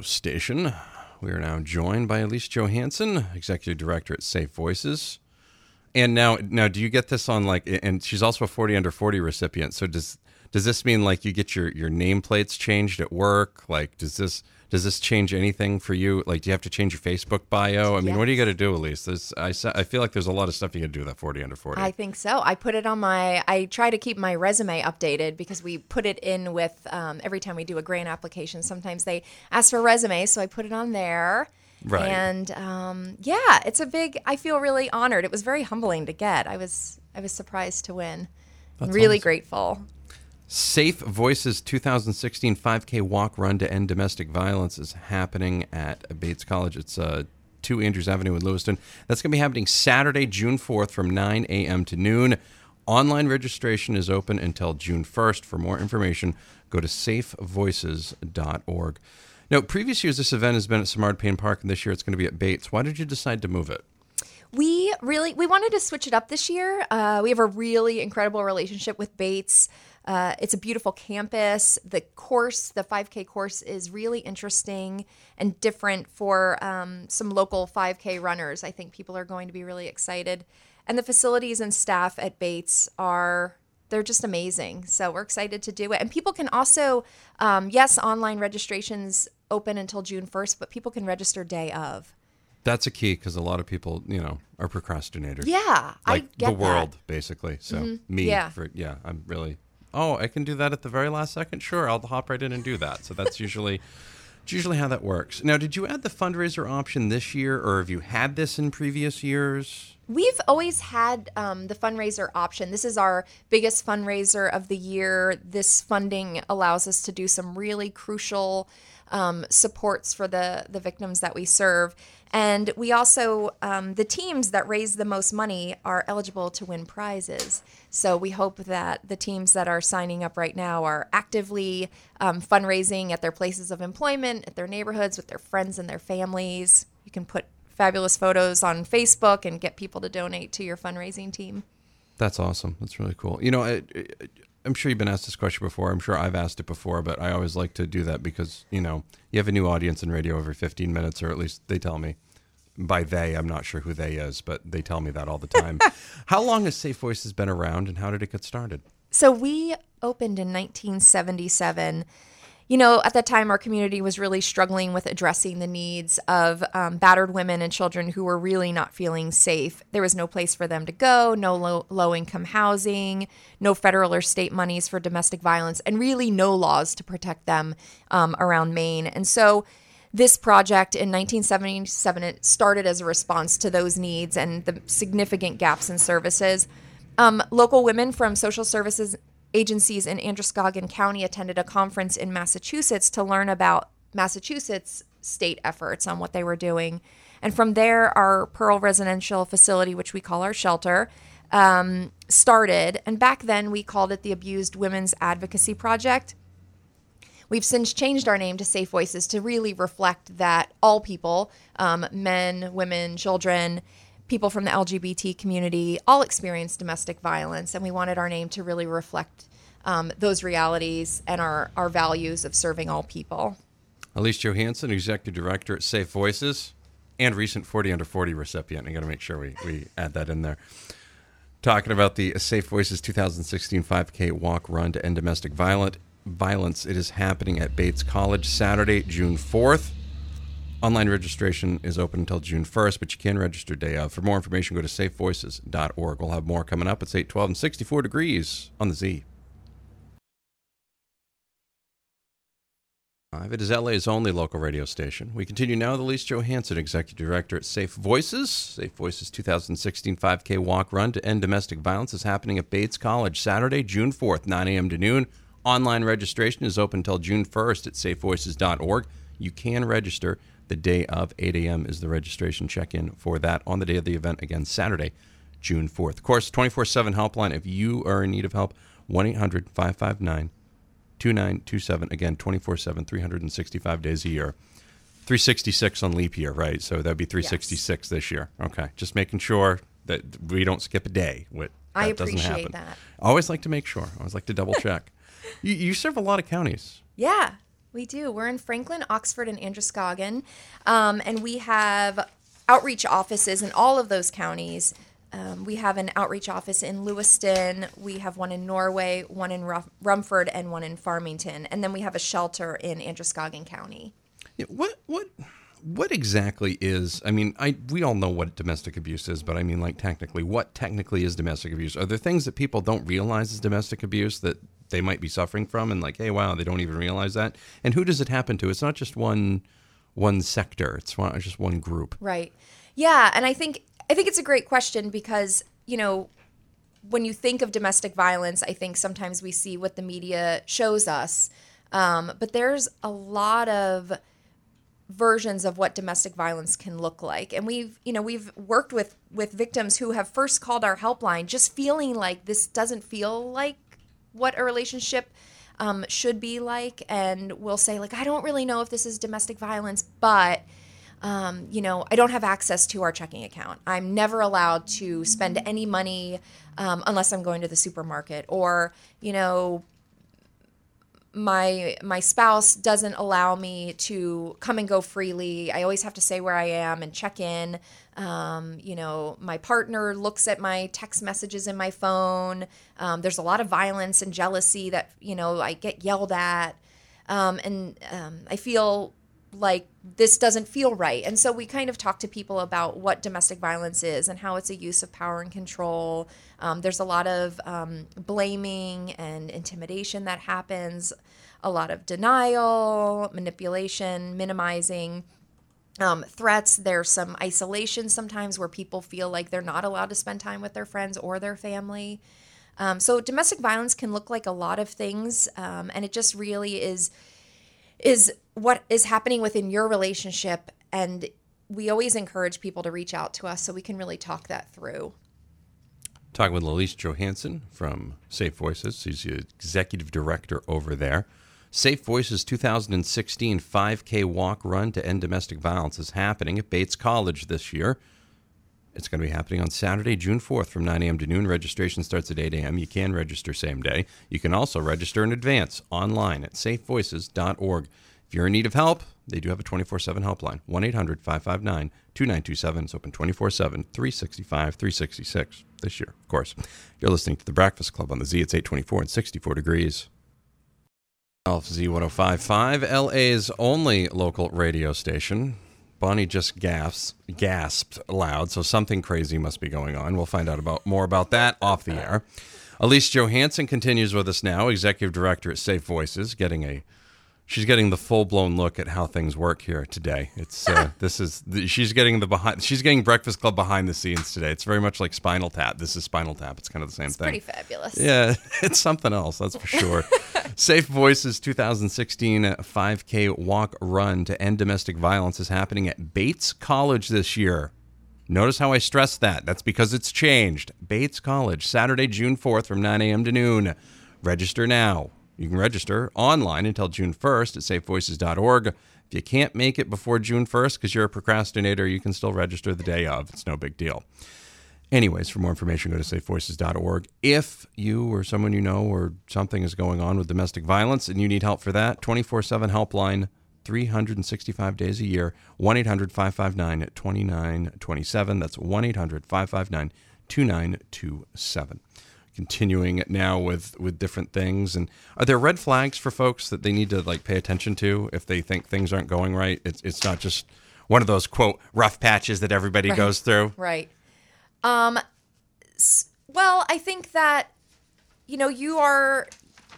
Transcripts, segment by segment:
station. We are now joined by Elise Johanson, Executive Director at Safe Voices. And now, now, do you get this on like? And she's also a forty under forty recipient. So does does this mean like you get your your nameplates changed at work? Like, does this does this change anything for you? Like, do you have to change your Facebook bio? I mean, Yes. what do you got to do, Elise? There's, I I feel like there's a lot of stuff you got to do with that forty under forty. I think so. I put it on my. I try to keep my resume updated because we put it in with um, every time we do a grant application. Sometimes they ask for a resume, so I put it on there. Right. And um, yeah, it's a big. I feel really honored. It was very humbling to get. I was. I was surprised to win. really awesome. grateful. Safe Voices 2016 5K walk run to end domestic violence is happening at Bates College. It's uh, 2 Andrews Avenue in Lewiston. That's going to be happening Saturday, June 4th from 9 a.m. to noon. Online registration is open until June 1st. For more information, go to safevoices.org. Now, previous years, this event has been at Simard Payne Park, and this year it's going to be at Bates. Why did you decide to move it? We really we wanted to switch it up this year. Uh, we have a really incredible relationship with Bates. Uh, it's a beautiful campus. The course, the 5K course, is really interesting and different for um, some local 5K runners. I think people are going to be really excited, and the facilities and staff at Bates are they're just amazing. So we're excited to do it. And people can also, um, yes, online registrations open until June 1st, but people can register day of. That's a key because a lot of people, you know, are procrastinators. Yeah, I like get the world that. basically so me Yeah. for yeah i'm really oh i can do that at the very last second sure i'll hop right in and do that so that's usually it's usually how that works now did you add the fundraiser option this year or have you had this in previous years We've always had um, the fundraiser option. This is our biggest fundraiser of the year. This funding allows us to do some really crucial um, supports for the the victims that we serve, and we also um, the teams that raise the most money are eligible to win prizes. So we hope that the teams that are signing up right now are actively um, fundraising at their places of employment, at their neighborhoods, with their friends and their families. You can put fabulous photos on Facebook and get people to donate to your fundraising team. that's awesome that's really cool you know I, I, i'm sure you've been asked this question before. I'm sure i've asked it before but i always like to do that because you know you have a new audience in radio every 15 minutes or at least they tell me. By they i'm not sure who they is but they tell me that all the time. How long has safe voices been around and how did it get started? So we opened in 1977. You know, at that time, our community was really struggling with addressing the needs of um, battered women and children who were really not feeling safe. There was no place for them to go, no low, low income housing, no federal or state monies for domestic violence, and really no laws to protect them um, around Maine. And so, this project in 1977 it started as a response to those needs and the significant gaps in services. Um, local women from social services agencies in Androscoggin County attended a conference in Massachusetts to learn about Massachusetts state efforts on what they were doing. And from there, our Pearl Residential Facility, which we call our shelter, um, started. And back then, we called it the Abused Women's Advocacy Project. We've since changed our name to Safe Voices to really reflect that all people, um, men, women, children, people from the LGBT community, all experience domestic violence. And we wanted our name to really reflect um, those realities and our, our values of serving all people. Elise Johanson, Executive Director at Safe Voices, and recent 40 under 40 recipient. I got to make sure we, we add that in there. Talking about the Safe Voices 2016 5K walk run to end domestic violent violence. It is happening at Bates College Saturday, June 4th. Online registration is open until June 1st, but you can register day of. For more information, go to safevoices.org. We'll have more coming up. It's 812 and 64 degrees on the Z. It is LA's only local radio station. We continue now with Elise Johanson, Executive Director at Safe Voices. Safe Voices 2016 5K walk run to end domestic violence is happening at Bates College Saturday, June 4th, 9 a.m. to noon. Online registration is open until June 1st at safevoices.org. You can register. The day of 8 a.m. is the registration check in for that on the day of the event, again, Saturday, June 4th. Of course, 24 7 helpline. If you are in need of help, 1 800 559 2927. Again, 24 7, 365 days a year. 366 on leap year, right? So that'd be 366 this year. Okay. Just making sure that we don't skip a day. What, I appreciate happen. that. I always like to make sure. I always like to double check. you, you serve a lot of counties. Yeah. We do. We're in Franklin, Oxford, and Androscoggin, um, and we have outreach offices in all of those counties. Um, we have an outreach office in Lewiston. We have one in Norway, one in Rum- Rumford, and one in Farmington. And then we have a shelter in Androscoggin County. Yeah, what what what exactly is? I mean, I we all know what domestic abuse is, but I mean, like technically, what technically is domestic abuse? Are there things that people don't realize is domestic abuse that they might be suffering from, and like, hey, wow, they don't even realize that? And who does it happen to? It's not just one one sector. It's one, just one group. Right. Yeah, and I think I think it's a great question because you know when you think of domestic violence, I think sometimes we see what the media shows us, um, but there's a lot of versions of what domestic violence can look like and we've you know we've worked with with victims who have first called our helpline just feeling like this doesn't feel like what a relationship um, should be like and we'll say like i don't really know if this is domestic violence but um, you know i don't have access to our checking account. I'm never allowed to spend any money um, unless i'm going to the supermarket or you know my my spouse doesn't allow me to come and go freely. I always have to say where I am and check in. Um, you know, my partner looks at my text messages in my phone. Um, there's a lot of violence and jealousy that you know I get yelled at, um, and um, I feel like this doesn't feel right. And so we kind of talk to people about what domestic violence is and how it's a use of power and control. Um, there's a lot of um, blaming and intimidation that happens, a lot of denial, manipulation, minimizing. Um, threats. There's some isolation sometimes where people feel like they're not allowed to spend time with their friends or their family. Um, so domestic violence can look like a lot of things, um, and it just really is is what is happening within your relationship and we always encourage people to reach out to us so we can really talk that through. Talking with Lalise Johanson from Safe Voices. She's the executive director over there. Safe Voices 2016 5K walk run to end domestic violence is happening at Bates College this year. It's going to be happening on Saturday, June 4th from 9 a.m. to noon. Registration starts at 8 a.m. You can register same day. You can also register in advance online at safevoices.org. If you're in need of help, they do have a 24 7 helpline 1 800 559 2927. It's open 24 7, 365, 366 this year, of course. You're listening to The Breakfast Club on the Z. It's 824 and 64 degrees. Z1055, LA's only local radio station. Bonnie just gasps, gasped loud, so something crazy must be going on. We'll find out about more about that off the air. Elise Johanson continues with us now, executive director at Safe Voices, getting a she's getting the full blown look at how things work here today. It's uh, this is the, she's getting the behind she's getting Breakfast Club behind the scenes today. It's very much like Spinal Tap. This is Spinal Tap. It's kind of the same it's thing. Pretty fabulous. Yeah, it's something else. That's for sure. Safe Voices 2016 5K walk run to end domestic violence is happening at Bates College this year. Notice how I stress that. That's because it's changed. Bates College, Saturday, June 4th from 9 a.m. to noon. Register now. You can register online until June 1st at safevoices.org. If you can't make it before June 1st because you're a procrastinator, you can still register the day of. It's no big deal. Anyways, for more information, go to safevoices.org. If you or someone you know or something is going on with domestic violence and you need help for that, 24 7 helpline, 365 days a year, 1 800 559 2927. That's 1 800 559 2927 continuing it now with with different things? And are there red flags for folks that they need to like pay attention to if they think things aren't going right? It's it's not just one of those quote rough patches that everybody Right. goes through? Right. Um well, I think that you know, you are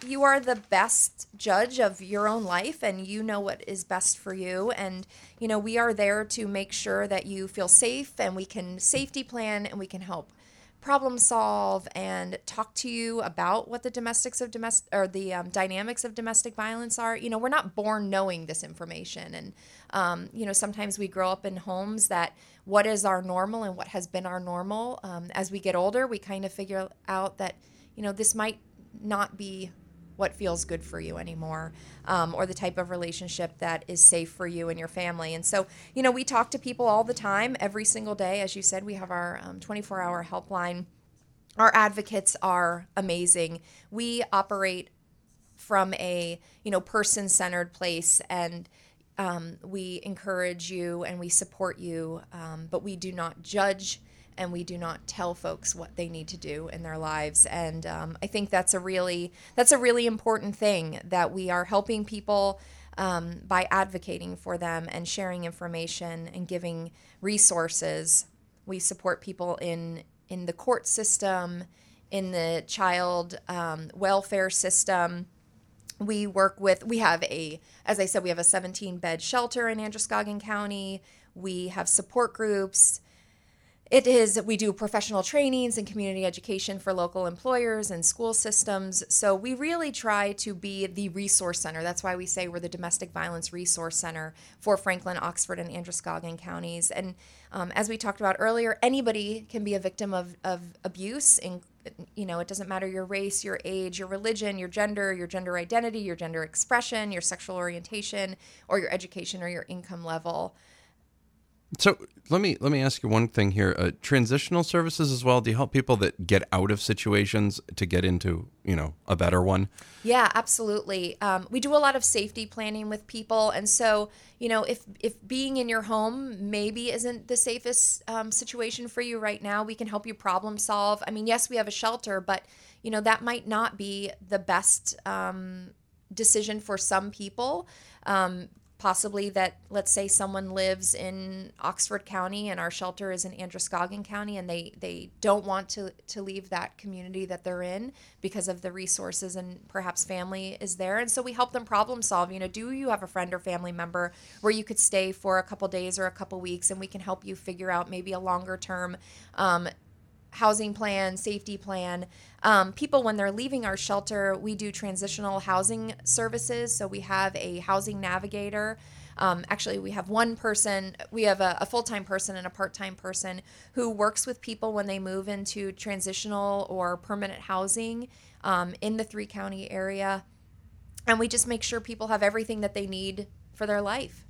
you are the best judge of your own life and you know what is best for you. And you know, we are there to make sure that you feel safe and we can safety plan and we can help problem solve and talk to you about what the domestics of domestic or the um, dynamics of domestic violence are. You know, we're not born knowing this information, and um, you know, sometimes we grow up in homes that what is our normal and what has been our normal. Um, as we get older, we kind of figure out that you know this might not be what feels good for you anymore um, or the type of relationship that is safe for you and your family. And so you know we talk to people all the time every single day. As you said we have our 24 hour helpline. Our advocates are amazing. We operate from a you know person centered place and um, we encourage you and we support you, um, but we do not judge and we do not tell folks what they need to do in their lives. And um, I think that's a really that's a really important thing that we are helping people um, by advocating for them and sharing information and giving resources. We support people in in the court system, in the child um, welfare system we work with we have a as i said we have a 17 bed shelter in androscoggin county we have support groups it is we do professional trainings and community education for local employers and school systems. So we really try to be the resource center. That's why we say we're the domestic violence resource center for franklin oxford and androscoggin counties. And um, as we talked about earlier anybody can be a victim of, of abuse in, you know it doesn't matter your race your age your religion your gender your gender identity your gender expression your sexual orientation or your education or your income level so let me let me ask you one thing here. Uh, transitional services as well. Do you help people that get out of situations to get into you know a better one? Yeah, absolutely. Um, we do a lot of safety planning with people, and so you know if if being in your home maybe isn't the safest um, situation for you right now, we can help you problem solve. I mean, yes, we have a shelter, but you know that might not be the best um, decision for some people. Um, possibly that let's say someone lives in Oxford County and our shelter is in Androscoggin County and they they don't want to to leave that community that they're in because of the resources and perhaps family is there. And so we help them problem solve you know do you have a friend or family member where you could stay for a couple days or a couple weeks and we can help you figure out maybe a longer term um, housing plan, safety plan. Um, people, when they're leaving our shelter, we do transitional housing services. So we have a housing navigator. Um, actually, we have one person, we have a, a full time person and a part time person who works with people when they move into transitional or permanent housing um, in the three county area. And we just make sure people have everything that they need for their life.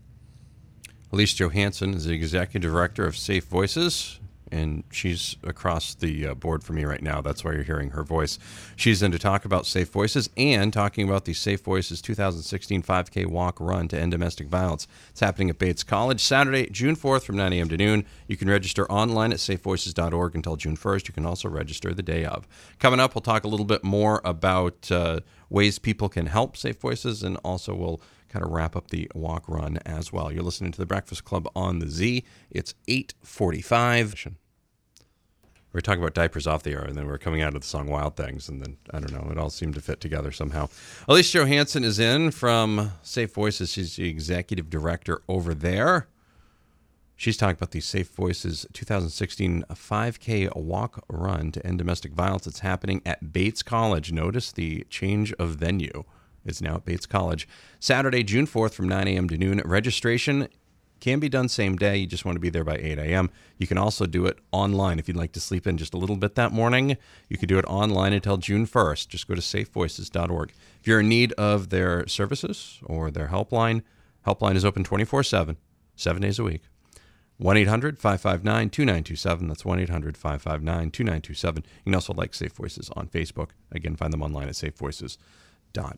Elise Johanson is the executive director of Safe Voices and she's across the uh, board from me right now. That's why you're hearing her voice. She's in to talk about Safe Voices and talking about the Safe Voices 2016 5K walk run to end domestic violence. It's happening at Bates College Saturday, June 4th from 9 a.m. to noon. You can register online at safevoices.org until June 1st. You can also register the day of. Coming up, we'll talk a little bit more about uh, ways people can help Safe Voices, and also we'll kind of wrap up the walk run as well. You're listening to the Breakfast Club on the Z. It's 8:45. We are talking about diapers off the air, and then we are coming out of the song "Wild Things," and then I don't know, it all seemed to fit together somehow. Elise Johanson is in from Safe Voices. She's the executive director over there. She's talking about the Safe Voices 2016 5K walk run to end domestic violence. It's happening at Bates College. Notice the change of venue. It's now at Bates College. Saturday, June 4th from 9 a.m. to noon. Registration can be done same day. You just want to be there by 8 a.m. You can also do it online if you'd like to sleep in just a little bit that morning. You can do it online until June 1st. Just go to safevoices.org. If you're in need of their services or their helpline, helpline is open 24 7, seven days a week. 1 800 559 2927. That's 1 800 559 2927. You can also like Safe Voices on Facebook. Again, find them online at safevoices.org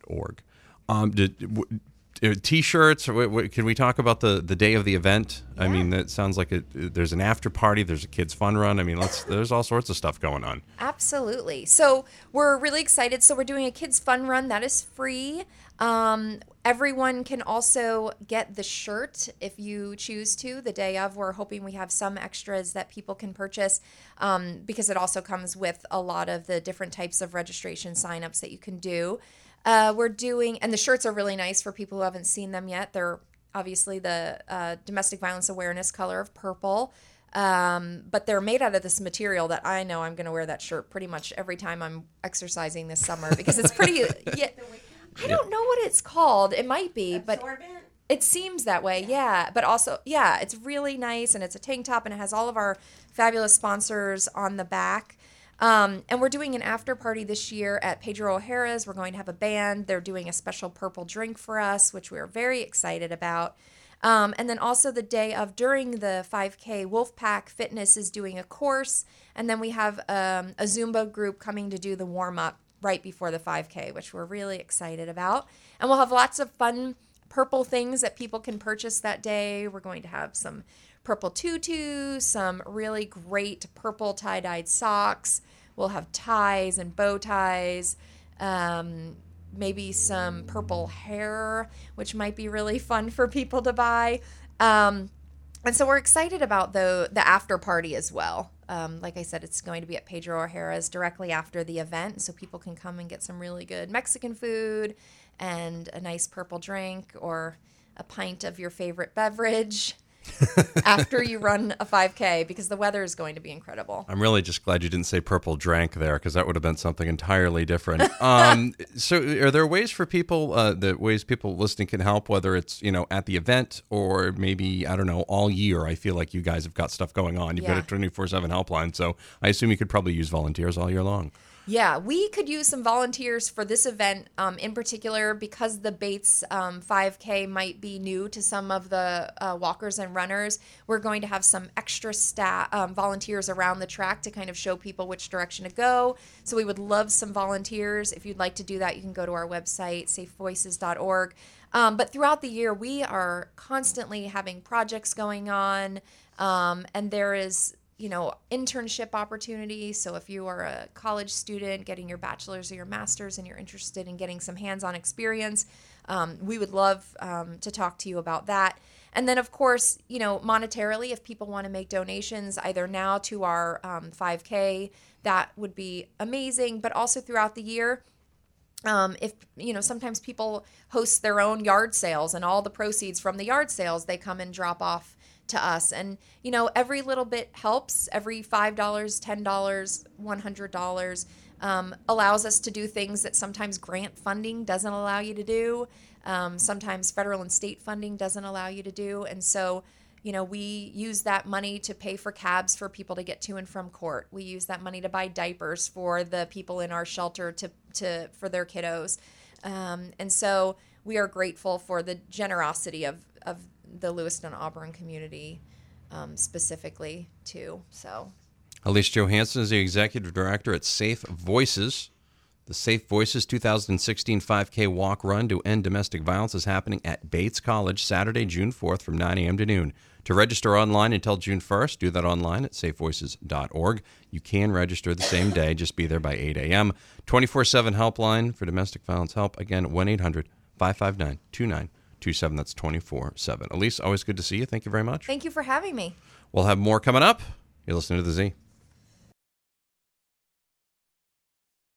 org. Um, did, w- uh, t-shirts can we talk about the the day of the event? Yeah. i mean that sounds like it there's an after party there's a kids fun run. I mean let's there's all sorts of stuff going on. Absolutely. So we're really excited. So we're doing a kids fun run that is free. Um, everyone can also get the shirt if you choose to the day of. We're hoping we have some extras that people can purchase um, because it also comes with a lot of the different types of registration signups that you can do uh, we're doing, and the shirts are really nice for people who haven't seen them yet. They're obviously the uh, domestic violence awareness color of purple. Um, but they're made out of this material that I know I'm going to wear that shirt pretty much every time I'm exercising this summer because it's pretty. yeah, I don't know what it's called. It might be, Absorbent? but it seems that way. Yeah. yeah, but also yeah, it's really nice and it's a tank top and it has all of our fabulous sponsors on the back. Um, and we're doing an after party this year at Pedro O'Hara's. We're going to have a band. They're doing a special purple drink for us, which we're very excited about. Um, and then also the day of during the 5K, Wolfpack Fitness is doing a course. And then we have um, a Zumba group coming to do the warm up. right before the 5K, which we're really excited about. And we'll have lots of fun purple things that people can purchase that day. We're going to have some purple tutus, some really great purple tie dyed socks. We'll have ties and bow ties. Um, maybe some purple hair, which might be really fun for people to buy. Um, and so we're excited about the the after party as well. Um, like I said, it's going to be at Pedro O'Hara's directly after the event, so people can come and get some really good Mexican food and a nice purple drink or a pint of your favorite beverage after you run a 5K because the weather is going to be incredible. I'm really just glad you didn't say purple drank there because that would have been something entirely different. Um, so, are there ways for people, uh, the ways people listening can help, whether it's you know at the event or maybe I don't know all year? I feel like you guys have got stuff going on. You've Yeah. got a 24 seven helpline, so I assume you could probably use volunteers all year long. Yeah, we could use some volunteers for this event um, in particular because the Bates um, 5K might be new to some of the uh, walkers and runners. We're going to have some extra staff um, volunteers around the track to kind of show people which direction to go. So we would love some volunteers. If you'd like to do that, you can go to our website, safevoices.org. Um, but throughout the year, we are constantly having projects going on, um, and there is you know internship opportunities so if you are a college student getting your bachelor's or your master's and you're interested in getting some hands-on experience um, we would love um, to talk to you about that. And then of course you know monetarily if people want to make donations either now to our um, 5k that would be amazing. But also throughout the year um, if you know sometimes people host their own yard sales and all the proceeds from the yard sales they come and drop off to us. And you know every little bit helps. Every five dollars ten dollars one hundred dollars um, allows us to do things that sometimes grant funding doesn't allow you to do. Um, sometimes federal and state funding doesn't allow you to do. And so you know we use that money to pay for cabs for people to get to and from court. We use that money to buy diapers for the people in our shelter to, to for their kiddos. Um, and so we are grateful for the generosity of, of the lewiston auburn community um, specifically too so Elise Johanson is the executive director at Safe Voices. The Safe Voices 2016 5K walk run to end domestic violence is happening at Bates College Saturday, June 4th from 9 a.m. to noon. To register online until June 1st, do that online at safevoices.org. You can register the same day, just be there by 8 a.m. 24 7 helpline for domestic violence help. Again, 1 800 559 2927. That's 24 7. Elise, always good to see you. Thank you very much. thank you for having me We'll have more coming up. You're listening to The Z.